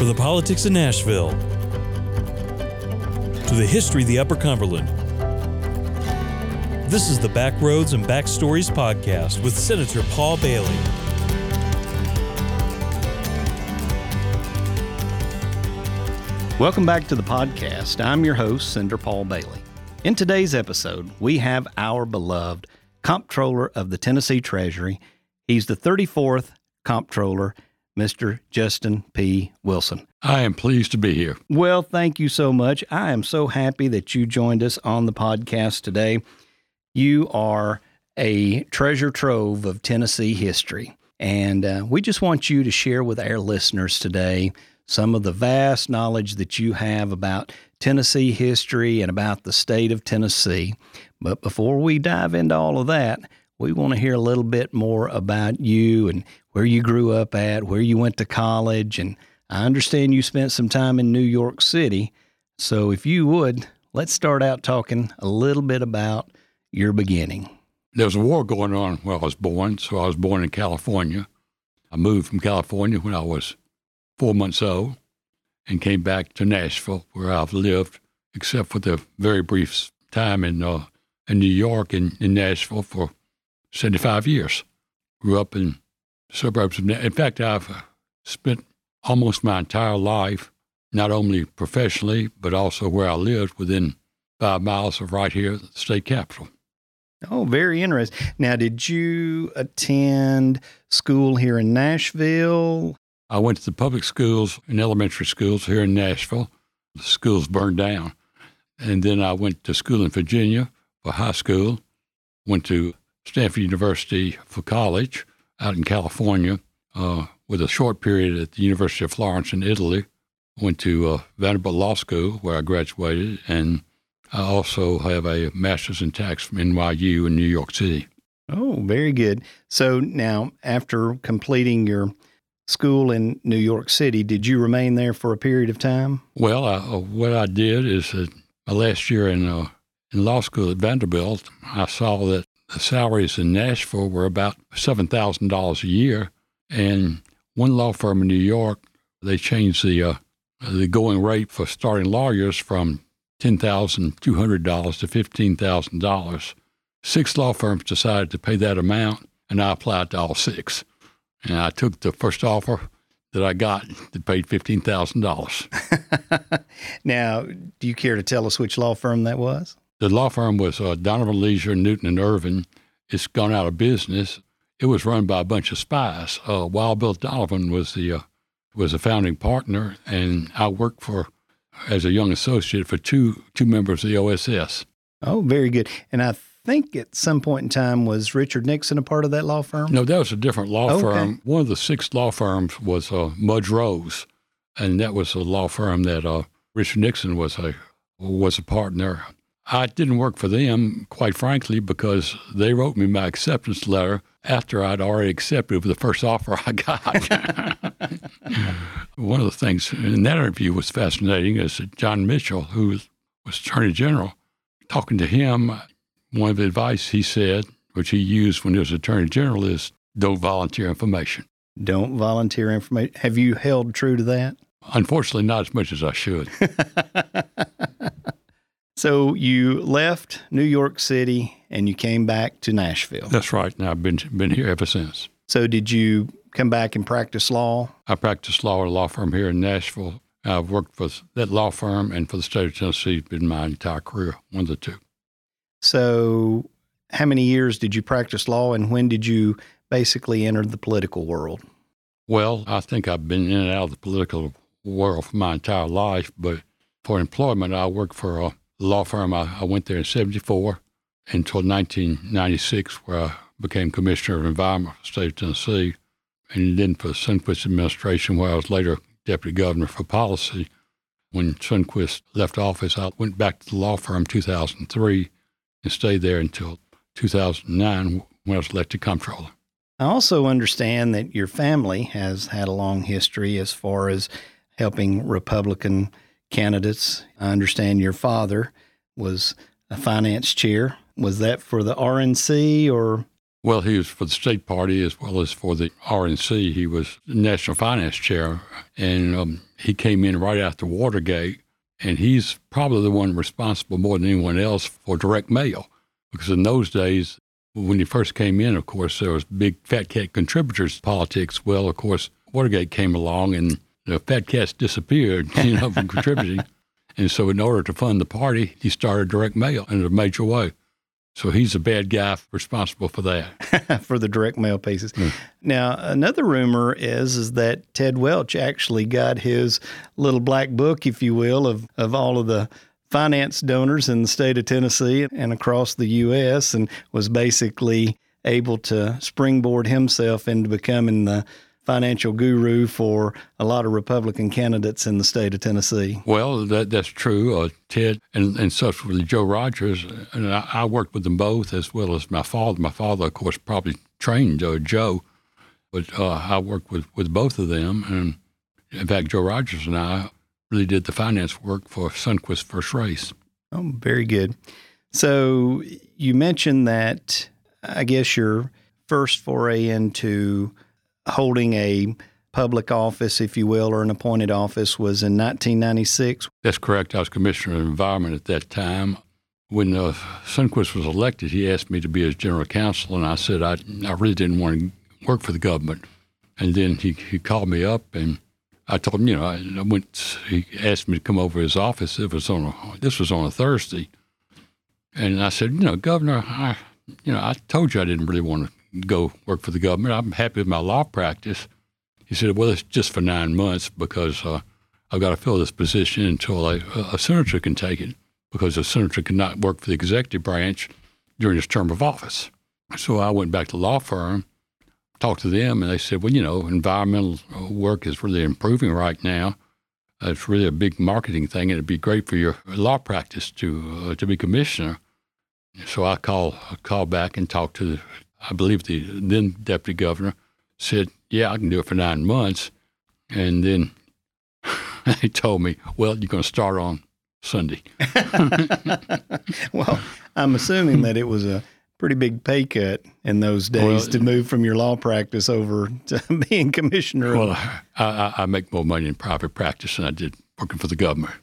From the politics of Nashville to the history of the Upper Cumberland. This is the Backroads and Backstories podcast with Senator Paul Bailey. Welcome back to the podcast. I'm your host, Senator Paul Bailey. In today's episode, we have our beloved Comptroller of the Tennessee Treasury. He's the 34th Comptroller, Mr. Justin P. Wilson. I am pleased to be here. Well, thank you so much. I am so happy that you joined us on the podcast today. You are a treasure trove of Tennessee history. And uh, we just want you to share with our listeners today some of the vast knowledge that you have about Tennessee history and about the state of Tennessee. But before we dive into all of that, we want to hear a little bit more about you and where you grew up at, where you went to college. And I understand you spent some time in New York City. So if you would, let's start out talking a little bit about your beginning. There was a war going on where I was born, so I was born in California. I moved from California when I was four months old and came back to Nashville, where I've lived, except for the very brief time in, uh, in New York and in Nashville for 75 years. Grew up in suburbs of, in fact, I've uh, spent almost my entire life, not only professionally, but also where I lived within five miles of right here, the state capital. Oh, very interesting. Now, did you attend school here in Nashville? I went to the public schools and elementary schools here in Nashville. The schools burned down. And then I went to school in Virginia for high school, went to Stanford University for college out in California uh, with a short period at the University of Florence in Italy. Went to uh, Vanderbilt Law School where I graduated, and I also have a master's in tax from NYU in New York City. Oh, very good. So now, after completing your school in New York City. Did you remain there for a period of time? Well, I, uh, what I did is uh, my last year in uh, in law school at Vanderbilt, I saw that salaries in Nashville were about seven thousand dollars a year, and one law firm in New York they changed the uh, the going rate for starting lawyers from ten thousand two hundred dollars to fifteen thousand dollars. Six law firms decided to pay that amount, and I applied to all six. And I took the first offer that I got that paid fifteen thousand dollars. now, do you care to tell us which law firm that was? The law firm was uh, Donovan Leisure, Newton and Irvin. It's gone out of business. It was run by a bunch of spies. Uh, Wild Bill Donovan was the uh, was a founding partner, and I worked for as a young associate for two two members of the OSS. Oh, very good. And I think at some point in time was Richard Nixon a part of that law firm? No, that was a different law okay. firm. One of the six law firms was uh, Mudge Rose, and that was a law firm that uh, Richard Nixon was a was a partner. I didn't work for them, quite frankly, because they wrote me my acceptance letter after I'd already accepted the first offer I got. One of the things in that interview was fascinating is that John Mitchell, who was, was Attorney General, talking to him, one of the advice he said, which he used when he was Attorney General, is don't volunteer information. Don't volunteer information. Have you held true to that? Unfortunately, not as much as I should. so you left New York City and you came back to Nashville. That's right. Now I've been been here ever since. So did you come back and practice law? I practiced law at a law firm here in Nashville. I've worked for that law firm and for the state of Tennessee been my entire career, one of the two. So, how many years did you practice law and when did you basically enter the political world? Well, I think I've been in and out of the political world for my entire life, but for employment, I worked for a law firm. I, I went there in 74 until 1996, where I became Commissioner of Environment for the state of Tennessee, and then for the Sundquist administration, where I was later Deputy Governor for Policy. When Sundquist left office, I went back to the law firm in 2003 and stayed there until 2009 when I was elected comptroller. I also understand that your family has had a long history as far as helping Republican candidates. I understand your father was a finance chair. Was that for the RNC or? Well, he was for the state party as well as for the RNC. He was national finance chair, and um, he came in right after Watergate, and he's probably the one responsible more than anyone else for direct mail, because in those days, when he first came in, of course, there was big fat cat contributors to politics. Well, of course, Watergate came along, and the fat cats disappeared, you know, from contributing. And so, in order to fund the party, he started direct mail in a major way. So he's a bad guy responsible for that. for the direct mail pieces. Mm. Now, another rumor is is that Ted Welch actually got his little black book, if you will, of, of all of the finance donors in the state of Tennessee and across the U.S. and was basically able to springboard himself into becoming the financial guru for a lot of Republican candidates in the state of Tennessee. Well, that, that's true. Uh, Ted and, and subsequently Joe Rogers, and I, I, worked with them both as well as my father. My father, of course, probably trained uh, Joe, but uh, I worked with, with both of them. And in fact, Joe Rogers and I really did the finance work for Sundquist First Race. Oh, very good. So you mentioned that I guess your first foray into holding a public office, if you will, or an appointed office was in 1996. That's correct. I was Commissioner of Environment at that time. When uh, Sundquist was elected, he asked me to be his general counsel, and I said I, I really didn't want to work for the government. And then he, he called me up, and I told him, you know, I, I went. He asked me to come over his office. It was on a, this was on a Thursday, and I said, you know, Governor, I, you know, I told you I didn't really want to go work for the government. I'm happy with my law practice. He said, well, it's just for nine months because uh, I've got to fill this position until a, a senator can take it because a senator cannot work for the executive branch during his term of office. So I went back to the law firm, talked to them, and they said, well, you know, environmental work is really improving right now. It's really a big marketing thing, and it'd be great for your law practice to uh, to be commissioner. So I call call back and talk to the I believe the then deputy governor said, "Yeah, I can do it for nine months," and then he told me, "Well, you're going to start on Sunday." well, I'm assuming that it was a pretty big pay cut in those days well, to move from your law practice over to being commissioner. Well, I, I make more money in private practice than I did working for the government.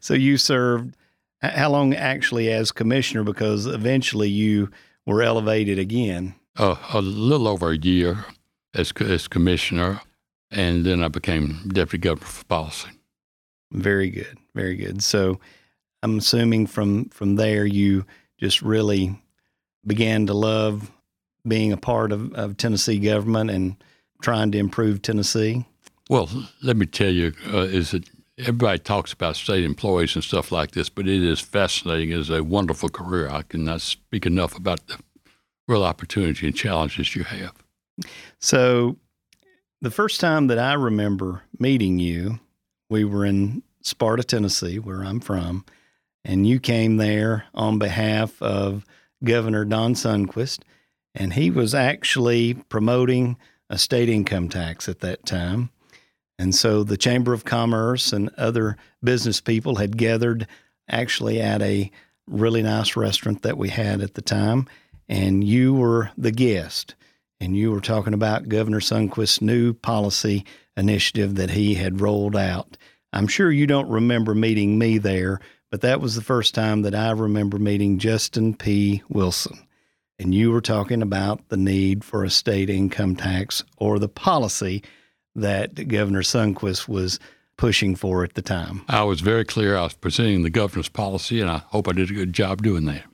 so you served how long actually as commissioner? Because eventually you were elevated again? Uh, a little over a year as, as commissioner, and then I became deputy governor for policy. Very good, very good. So I'm assuming from from there you just really began to love being a part of, of Tennessee government and trying to improve Tennessee. Well, let me tell you, uh, is that everybody talks about state employees and stuff like this, but it is fascinating. It is a wonderful career. I cannot speak enough about the real opportunity and challenges you have. So, the first time that I remember meeting you, we were in Sparta, Tennessee, where I'm from, and you came there on behalf of Governor Don Sundquist, and he was actually promoting a state income tax at that time. And so the Chamber of Commerce and other business people had gathered actually at a really nice restaurant that we had at the time. And you were the guest. And you were talking about Governor Sundquist's new policy initiative that he had rolled out. I'm sure you don't remember meeting me there, but that was the first time that I remember meeting Justin P. Wilson. And you were talking about the need for a state income tax or the policy that Governor Sundquist was pushing for at the time. I was very clear. I was presenting the governor's policy, and I hope I did a good job doing that.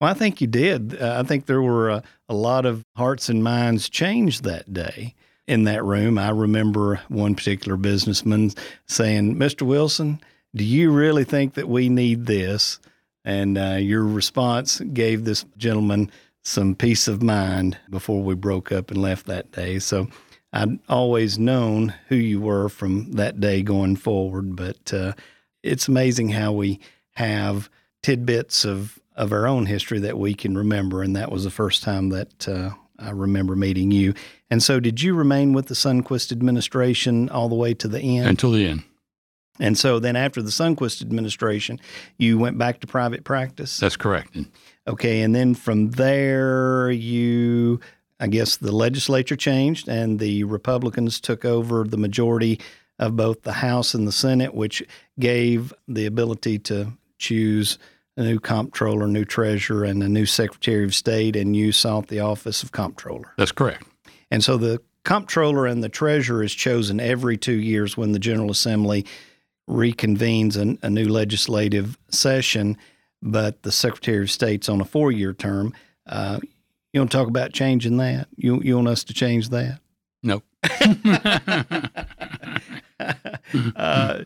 Well, I think you did. Uh, I think there were a, a lot of hearts and minds changed that day in that room. I remember one particular businessman saying, Mr. Wilson, do you really think that we need this? And uh, your response gave this gentleman some peace of mind before we broke up and left that day. So I'd always known who you were from that day going forward, but uh, it's amazing how we have tidbits of, of our own history that we can remember. And that was the first time that uh, I remember meeting you. And so, did you remain with the Sundquist administration all the way to the end? Until the end. And so then after the Sundquist administration, you went back to private practice? That's correct. Okay. And then from there, you, I guess the legislature changed and the Republicans took over the majority of both the House and the Senate, which gave the ability to choose a new comptroller, new treasurer, and a new secretary of state, and you sought the office of comptroller. That's correct. And so the comptroller and the treasurer is chosen every two years when the General Assembly reconvenes a, a new legislative session, but the Secretary of State's on a four year term. Uh, you want to talk about changing that? You, you want us to change that? No. uh,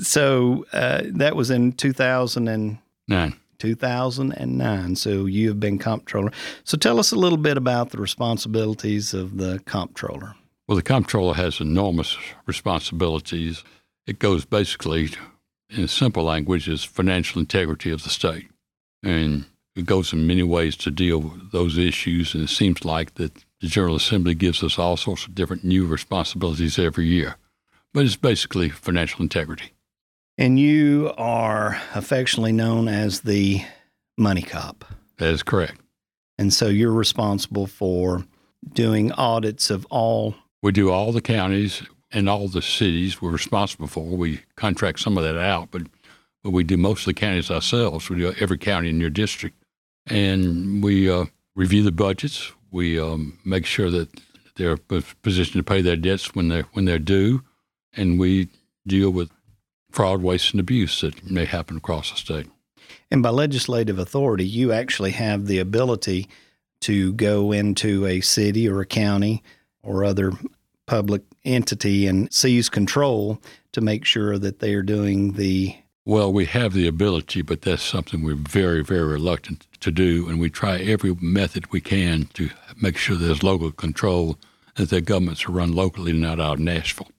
so uh, that was in 2009. 2009. So you have been comptroller. So tell us a little bit about the responsibilities of the comptroller. Well, the comptroller has enormous responsibilities. It goes basically, in simple language, is financial integrity of the state. And it goes in many ways to deal with those issues. And it seems like that the General Assembly gives us all sorts of different new responsibilities every year. But it's basically financial integrity. And you are affectionately known as the money cop. That is correct. And so you're responsible for doing audits of all. We do all the counties and all the cities we're responsible for. We contract some of that out, but, but we do most of the counties ourselves. We do every county in your district. And we uh, review the budgets. We um, make sure that they're positioned to pay their debts when they're, when they're due. And we deal with fraud, waste, and abuse that may happen across the state. And by legislative authority, you actually have the ability to go into a city or a county or other public entity and seize control to make sure that they are doing the. Well, we have the ability, but that's something we're very, very reluctant to do. And we try every method we can to make sure there's local control, that their governments are run locally, not out of Nashville.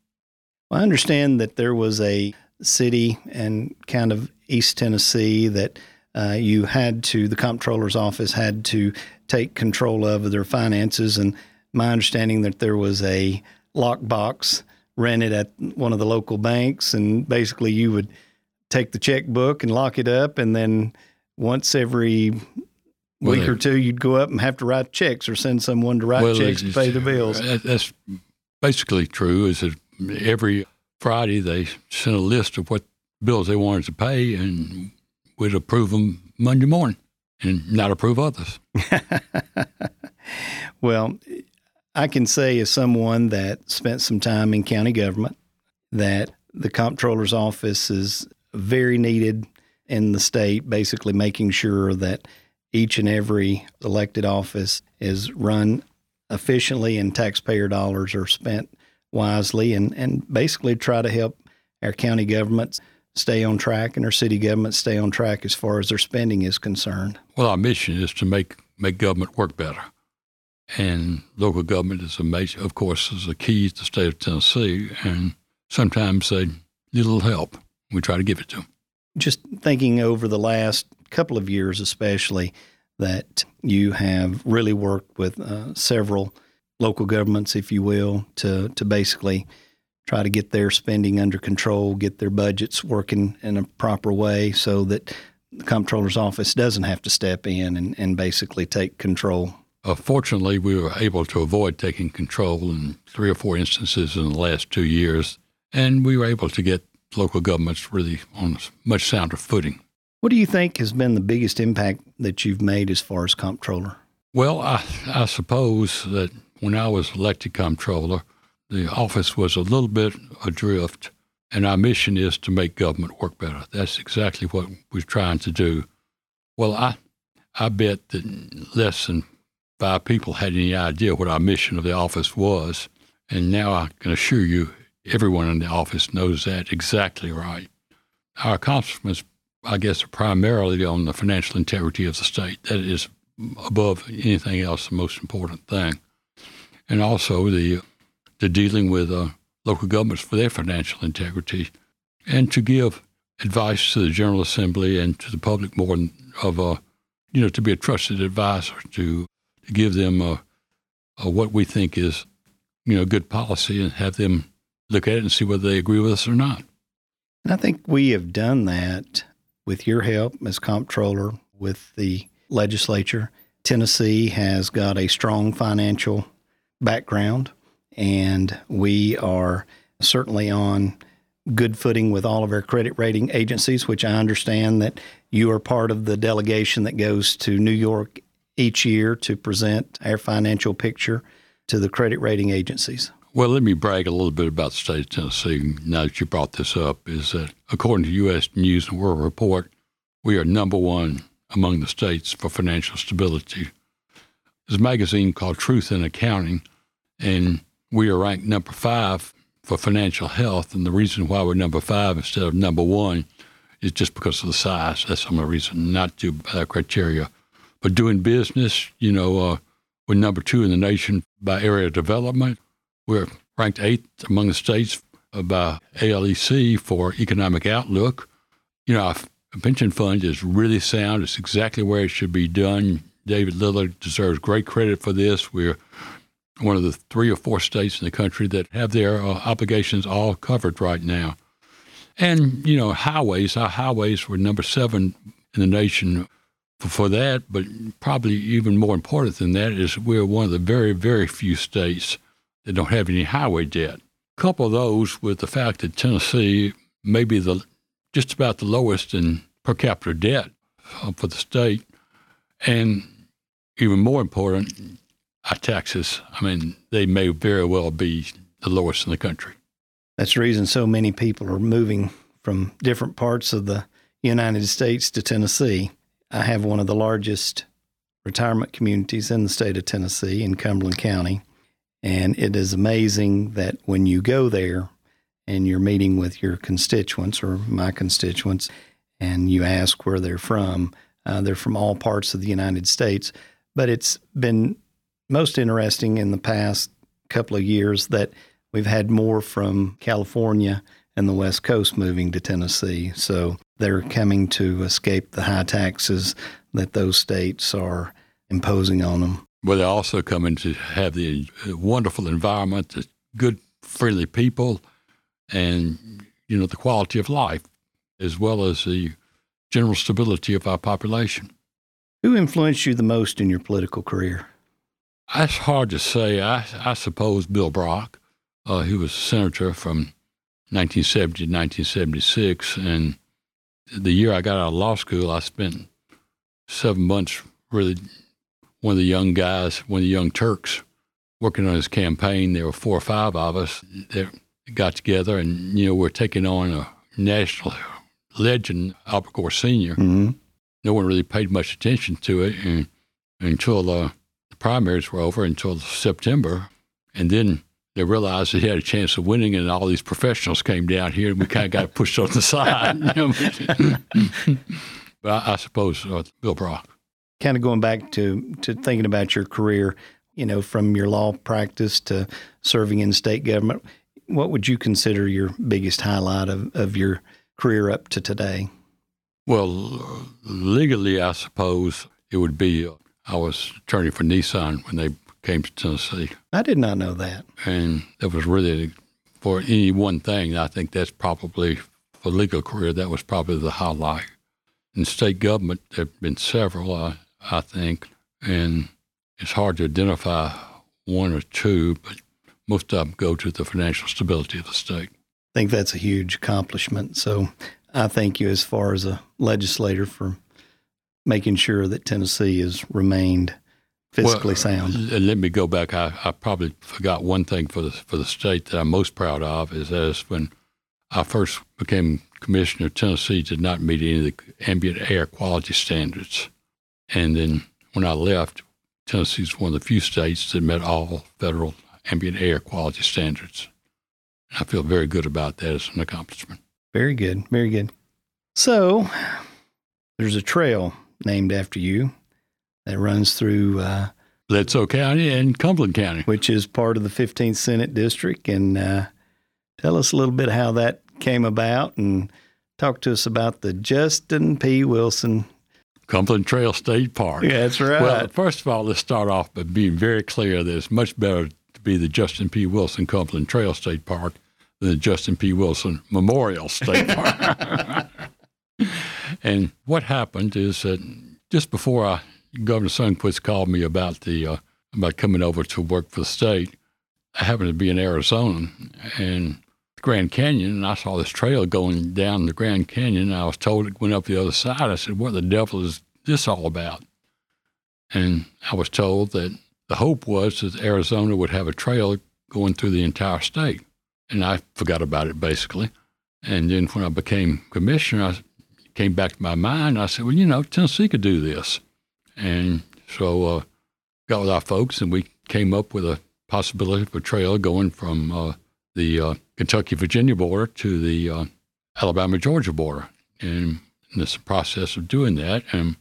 Well, I understand that there was a city and kind of East Tennessee that uh, you had to, the comptroller's office had to take control of their finances. And my understanding that there was a lockbox rented at one of the local banks, and basically you would take the checkbook and lock it up, and then once every well, week or two, you'd go up and have to write checks or send someone to write well, checks to pay the bills. That's basically true. Is that every Friday they sent a list of what bills they wanted to pay, and we'd approve them Monday morning and not approve others. well, I can say as someone that spent some time in county government that the comptroller's office is very needed in the state, basically making sure that each and every elected office is run efficiently and taxpayer dollars are spent wisely and, and basically try to help our county governments stay on track and our city governments stay on track as far as their spending is concerned. Well, our mission is to make, make government work better. And local government is a major, of course, is a key to the state of Tennessee. And sometimes they need a little help. We try to give it to them. Just thinking over the last couple of years, especially, that you have really worked with uh, several local governments, if you will, to to basically try to get their spending under control, get their budgets working in a proper way, so that the comptroller's office doesn't have to step in and, and basically take control. Uh, fortunately, we were able to avoid taking control in three or four instances in the last two years, and we were able to get local governments really on a much sounder footing. What do you think has been the biggest impact that you've made as far as comptroller? Well, I, I suppose that when I was elected comptroller, the office was a little bit adrift, and our mission is to make government work better. That's exactly what we're trying to do. Well, I, I bet that less than five people had any idea what our mission of the office was, and now I can assure you everyone in the office knows that exactly right. Our accomplishments, I guess, are primarily on the financial integrity of the state. That is above anything else the most important thing and also the the dealing with uh, local governments for their financial integrity, and to give advice to the General Assembly and to the public more of a, you know, to be a trusted advisor to, to give them a, a what we think is, you know, good policy and have them look at it and see whether they agree with us or not. And I think we have done that with your help as comptroller with the legislature. Tennessee has got a strong financial background, and we are certainly on good footing with all of our credit rating agencies, which I understand that you are part of the delegation that goes to New York each year to present our financial picture to the credit rating agencies. Well, let me brag a little bit about the state of Tennessee now that you brought this up. Is that according to U.S. News and World Report, we are number one among the states for financial stability. There's a magazine called Truth in Accounting, and we are ranked number five for financial health. And the reason why we're number five instead of number one is just because of the size. That's the reason, not to uh, criteria. But doing business, you know, uh, we're number two in the nation by area development. We're ranked eighth among the states by ALEC for economic outlook. You know, our pension fund is really sound. It's exactly where it should be done. David Lillard deserves great credit for this. We're one of the three or four states in the country that have their uh, obligations all covered right now. And, you know, highways, our highways were number seven in the nation for, for that, but probably even more important than that is we're one of the very, very few states that don't have any highway debt. Couple those with the fact that Tennessee may be the just about the lowest in per capita debt uh, for the state, and even more important, our taxes. I mean, they may very well be the lowest in the country. That's the reason so many people are moving from different parts of the United States to Tennessee. I have one of the largest retirement communities in the state of Tennessee in Cumberland County. And it is amazing that when you go there and you're meeting with your constituents or my constituents and you ask where they're from, uh, they're from all parts of the United States. But it's been most interesting in the past couple of years that we've had more from California and the West Coast moving to Tennessee. So they're coming to escape the high taxes that those states are imposing on them. Well, they're also coming to have the wonderful environment, the good, friendly people, and you know the quality of life, as well as the general stability of our population. Who influenced you the most in your political career? That's hard to say. I, I suppose Bill Brock, uh, he was a senator from 1970 to 1976. And the year I got out of law school, I spent seven months really one of the young guys, one of the young Turks, working on his campaign. There were four or five of us that got together, and you know we're taking on a national legend, Albert Gore senior mm-hmm. No one really paid much attention to it and, until uh, primaries were over until September, and then they realized they had a chance of winning, and all these professionals came down here, and we kind of got pushed on the side. but I, I suppose uh, Bill Brock. Kind of going back to to thinking about your career, you know, from your law practice to serving in state government, what would you consider your biggest highlight of, of your career up to today? Well, legally, I suppose it would be uh, I was attorney for Nissan when they came to Tennessee. I did not know that. And it was really for any one thing. I think that's probably for legal career. That was probably the highlight. In state government, there have been several, uh, I think, and it's hard to identify one or two, but most of them go to the financial stability of the state. I think that's a huge accomplishment. So I thank you as far as a legislator for making sure that Tennessee has remained fiscally well, sound. Let me go back. I, I, probably forgot one thing for the for the state that I'm most proud of is as when I first became commissioner, Tennessee did not meet any of the ambient air quality standards, and then when I left, Tennessee is one of the few states that met all federal ambient air quality standards. I feel very good about that as an accomplishment. Very good. Very good. So, there's a trail named after you that runs through uh, Bledsoe County and Cumberland County, which is part of the 15th Senate District. And uh, tell us a little bit how that came about and talk to us about the Justin P. Wilson Cumberland Trail State Park. Yeah, that's right. Well, first of all, let's start off by being very clear that it's much better to be the Justin P. Wilson Cumberland Trail State Park than the Justin P. Wilson Memorial State Park. and what happened is that just before I, Governor Sundquist called me about the uh, about coming over to work for the state, I happened to be in Arizona and Grand Canyon, and I saw this trail going down the Grand Canyon. And I was told it went up the other side. I said, "What the devil is this all about?" And I was told that the hope was that Arizona would have a trail going through the entire state. And I forgot about it basically. And then when I became commissioner, I came back to my mind. I said, well, you know, Tennessee could do this. And so uh, got with our folks and we came up with a possibility of a trail going from uh, the uh, Kentucky Virginia border to the uh, Alabama Georgia border. And in this process of doing that, and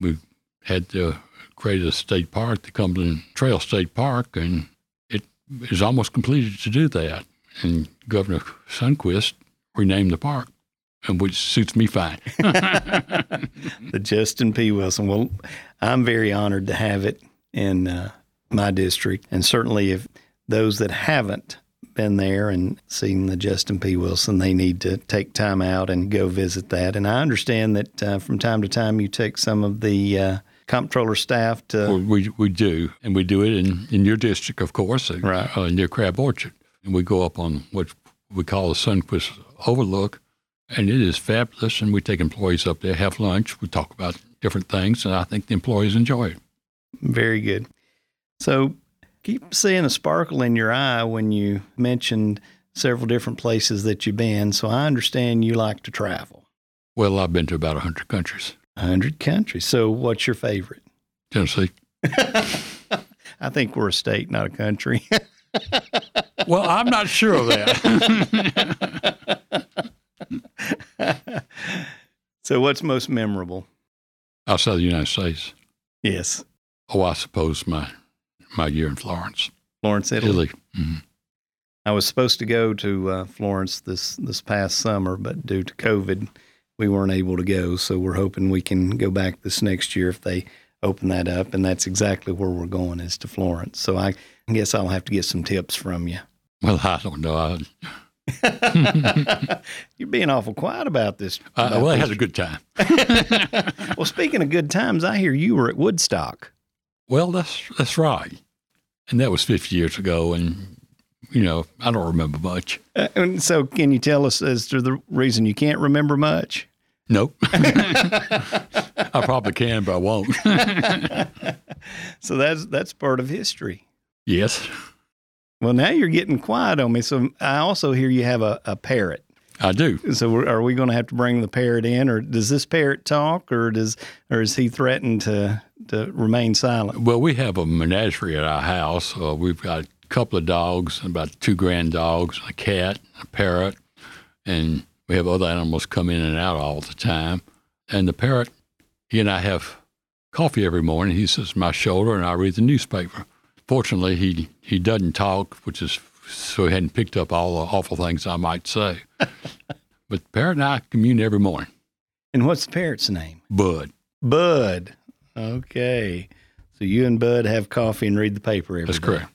we had to create a state park, the Cumberland Trail State Park, and it is almost completed to do that. And Governor Sundquist renamed the park, and which suits me fine. the Justin P. Wilson. Well, I'm very honored to have it in uh, my district, and certainly if those that haven't been there and seen the Justin P. Wilson, they need to take time out and go visit that. And I understand that uh, from time to time you take some of the uh, comptroller staff to. Well, we, we do, and we do it in, in your district, of course, uh, right. uh, near Crab Orchard. And we go up on what we call the Sundquist Overlook, and it is fabulous. And we take employees up there, have lunch, we talk about different things, and I think the employees enjoy it. Very good. So keep seeing a sparkle in your eye when you mentioned several different places that you've been. So I understand you like to travel. Well, I've been to about 100 countries. 100 countries. So what's your favorite? Tennessee. I think we're a state, not a country. well, I'm not sure of that. so what's most memorable? Outside the United States. Yes. Oh, I suppose my my year in Florence. Florence, Italy. Italy. Mm-hmm. I was supposed to go to uh, Florence this this past summer, but due to COVID, we weren't able to go. So we're hoping we can go back this next year if they open that up, and that's exactly where we're going is to Florence. So I guess I'll have to get some tips from you. Well, I don't know. I... You're being awful quiet about this. Uh, well, I had a good time. well, speaking of good times, I hear you were at Woodstock. Well, that's that's right, and that was 50 years ago, and you know I don't remember much. Uh, and so, can you tell us as to the reason you can't remember much? Nope. I probably can, but I won't. so that's that's part of history. Yes. Well, now you're getting quiet on me. So I also hear you have a, a parrot. I do. So are we going to have to bring the parrot in, or does this parrot talk, or does, or is he threatened to to remain silent? Well, we have a menagerie at our house. Uh, we've got a couple of dogs, about two grand dogs, a cat, a parrot, and we have other animals come in and out all the time. And the parrot, he and I have coffee every morning. He sits on my shoulder, and I read the newspaper. Fortunately, he he doesn't talk, which is so he hadn't picked up all the awful things I might say. but the parrot and I commune every morning. And what's the parrot's name? Bud. Bud. Okay. So you and Bud have coffee and read the paper every That's day. correct.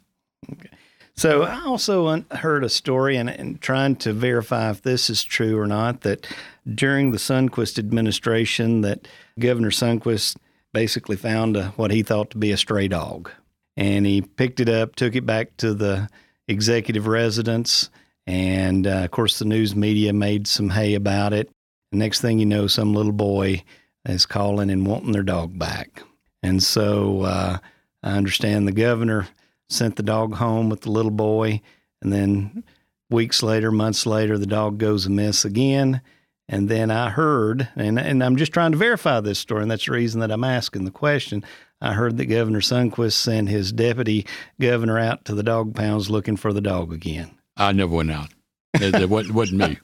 Okay. So I also un- heard a story, and, and trying to verify if this is true or not, that during the Sundquist administration, that Governor Sundquist basically found a, what he thought to be a stray dog, and he picked it up, took it back to the executive residence, and uh, of course the news media made some hay about it. The next thing you know, some little boy is calling and wanting their dog back, and so uh, I understand the governor sent the dog home with the little boy, and then weeks later, months later, the dog goes amiss again. And then I heard, and, and I'm just trying to verify this story, and that's the reason that I'm asking the question. I heard that Governor Sundquist sent his deputy governor out to the dog pounds looking for the dog again. I never went out. It, it wasn't, wasn't me.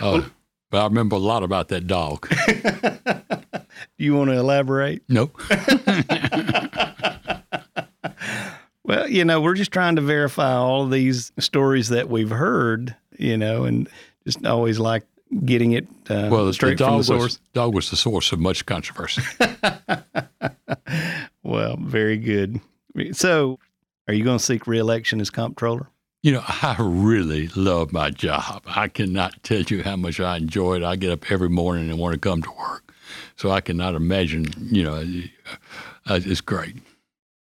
Uh, but I remember a lot about that dog. Do you want to elaborate? Nope. Well, you know, we're just trying to verify all of these stories that we've heard, you know, and just always like getting it uh, well, the, straight the from the source. Was, dog was the source of much controversy. well, very good. So, are you going to seek reelection as comptroller? You know, I really love my job. I cannot tell you how much I enjoy it. I get up every morning and want to come to work. So I cannot imagine, you know, uh, it's great.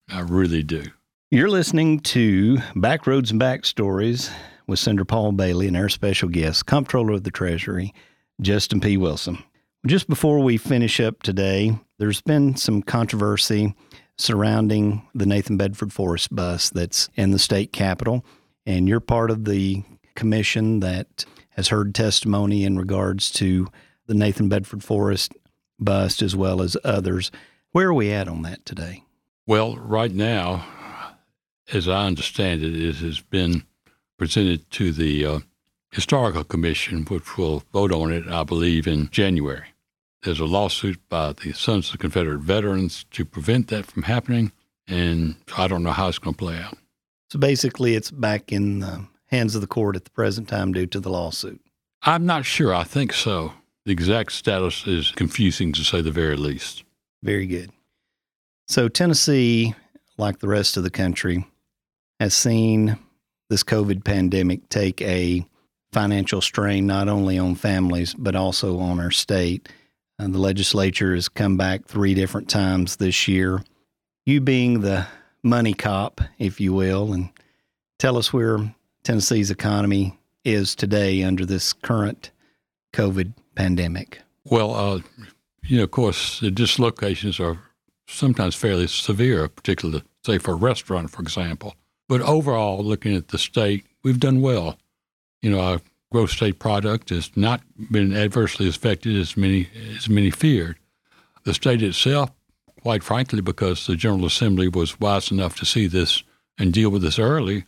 I really do. You're listening to Backroads and Backstories with Senator Paul Bailey and our special guest, Comptroller of the Treasury, Justin P. Wilson. Just before we finish up today, there's been some controversy surrounding the Nathan Bedford Forrest bus that's in the state capitol. And you're part of the commission that has heard testimony in regards to the Nathan Bedford Forrest bust as well as others. Where are we at on that today? Well, right now, as I understand it, it has been presented to the uh, Historical Commission, which will vote on it, I believe, in January. There's a lawsuit by the Sons of Confederate Veterans to prevent that from happening, and I don't know how it's going to play out. So basically, it's back in the hands of the court at the present time due to the lawsuit. I'm not sure. I think so. The exact status is confusing to say the very least. Very good. So, Tennessee, like the rest of the country, has seen this COVID pandemic take a financial strain not only on families, but also on our state. Uh, the legislature has come back three different times this year. You being the money cop, if you will, and tell us where Tennessee's economy is today under this current COVID pandemic. Well, uh, you know, of course, the dislocations are sometimes fairly severe, particularly, say, for a restaurant, for example. But overall, looking at the state, we've done well. You know, our gross state product has not been adversely affected as many as many feared. The state itself, quite frankly, because the General Assembly was wise enough to see this and deal with this early,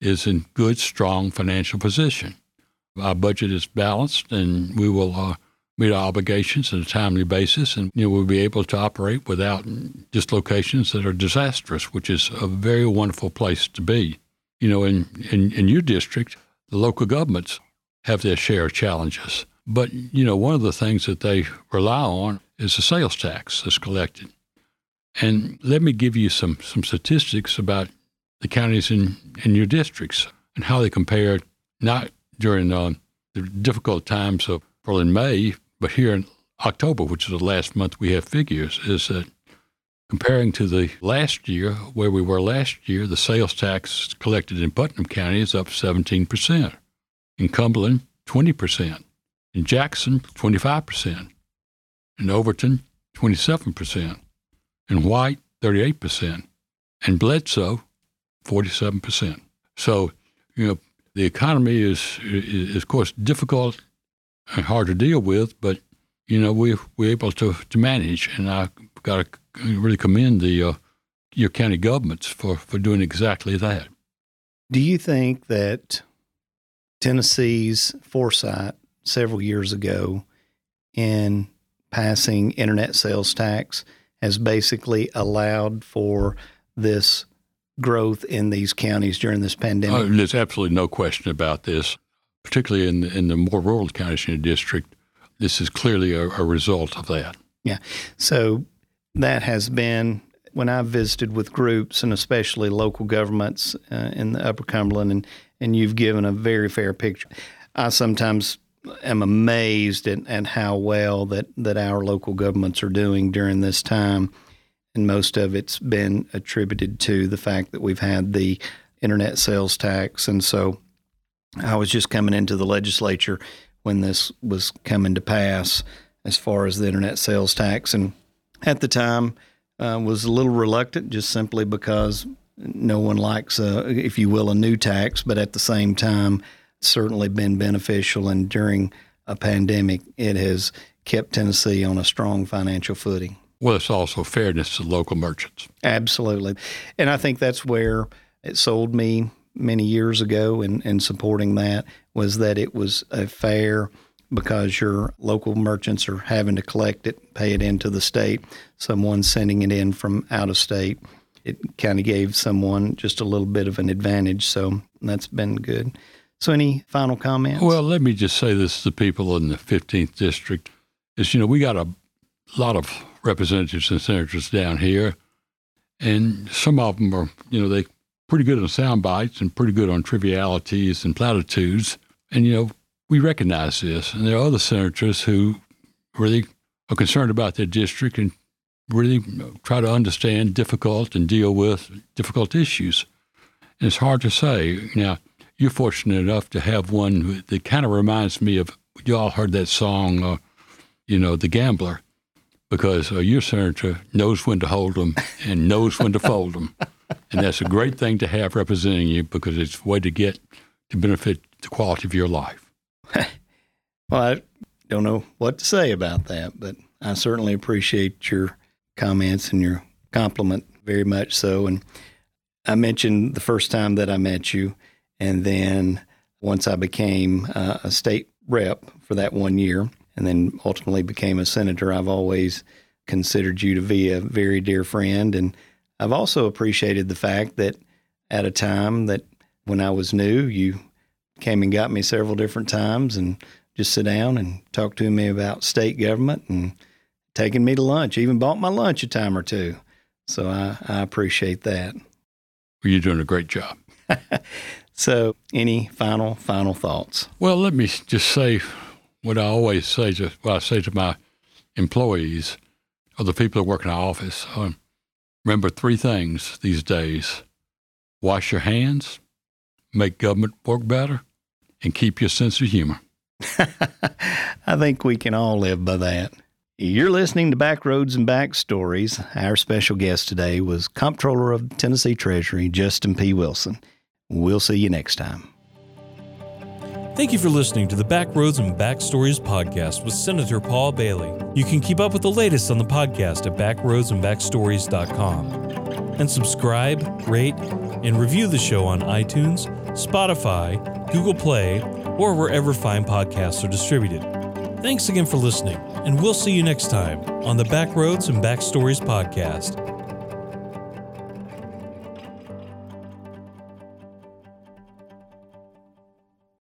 is in good, strong financial position. Our budget is balanced, and we will uh, meet our obligations on a timely basis, and you know we'll be able to operate without dislocations that are disastrous, which is a very wonderful place to be. You know, in, in, in your district, the local governments have their share of challenges. But, you know, one of the things that they rely on is the sales tax that's collected. And let me give you some, some statistics about the counties in, in your districts and how they compare not during uh, the difficult times of and May, but here in October, which is the last month we have figures, is that comparing to the last year, where we were last year, the sales tax collected in Putnam County is up 17%. In Cumberland, 20%. In Jackson, 25%. In Overton, 27%. In White, 38%. And Bledsoe, 47%. So, you know, the economy is, is, of course, difficult and hard to deal with, but, you know, we, we're able to, to manage. And I've got to really commend the, uh, your county governments for, for doing exactly that. Do you think that Tennessee's foresight several years ago in passing internet sales tax has basically allowed for this growth in these counties during this pandemic? Uh, there's absolutely no question about this, particularly in the, in the more rural counties in the district. This is clearly a, a result of that. Yeah. So that has been when I've visited with groups and especially local governments uh, in the Upper Cumberland and and you've given a very fair picture. I sometimes am amazed at, at how well that, that our local governments are doing during this time. And most of it's been attributed to the fact that we've had the internet sales tax. And so I was just coming into the legislature when this was coming to pass as far as the internet sales tax. And at the time, uh, was a little reluctant just simply because no one likes, a, if you will, a new tax, but at the same time, certainly been beneficial. And during a pandemic, it has kept Tennessee on a strong financial footing. Well, it's also fairness to local merchants. Absolutely. And I think that's where it sold me many years ago in, in supporting that was that it was a fair because your local merchants are having to collect it, pay it into the state, someone sending it in from out of state it kind of gave someone just a little bit of an advantage. So that's been good. So, any final comments? Well, let me just say this to people in the 15th district: is you know we got a lot of representatives and senators down here, and some of them are you know they pretty good on sound bites and pretty good on trivialities and platitudes. And, you know, we recognize this. And there are other senators who really are concerned about their district and really try to understand difficult and deal with difficult issues. And it's hard to say. Now, you're fortunate enough to have one that kind of reminds me of you all heard that song, uh, you know, The Gambler, because uh, your senator knows when to hold them and knows when to fold them. And that's a great thing to have representing you because it's a way to get to benefit the quality of your life. well, I don't know what to say about that, but I certainly appreciate your comments and your compliment very much so. And I mentioned the first time that I met you, and then once I became uh, a state rep for that one year, and then ultimately became a senator, I've always considered you to be a very dear friend. And I've also appreciated the fact that at a time that when I was new, you came and got me several different times and just sit down and talk to me about state government and taking me to lunch, even bought my lunch a time or two. So I, I appreciate that. Well, you're doing a great job. so, any final final thoughts? Well, let me just say what I always say to what I say to my employees or the people that work in our office. Um, remember three things these days: wash your hands, make government work better, and keep your sense of humor. I think we can all live by that. You're listening to Backroads and Backstories. Our special guest today was Comptroller of Tennessee Treasury, Justin P. Wilson. We'll see you next time. Thank you for listening to the Backroads and Backstories podcast with Senator Paul Bailey. You can keep up with the latest on the podcast at backroadsandbackstories.com. And subscribe, rate, and review the show on iTunes, Spotify, Google Play, or wherever fine podcasts are distributed. Thanks again for listening, and we'll see you next time on the Backroads and Backstories podcast.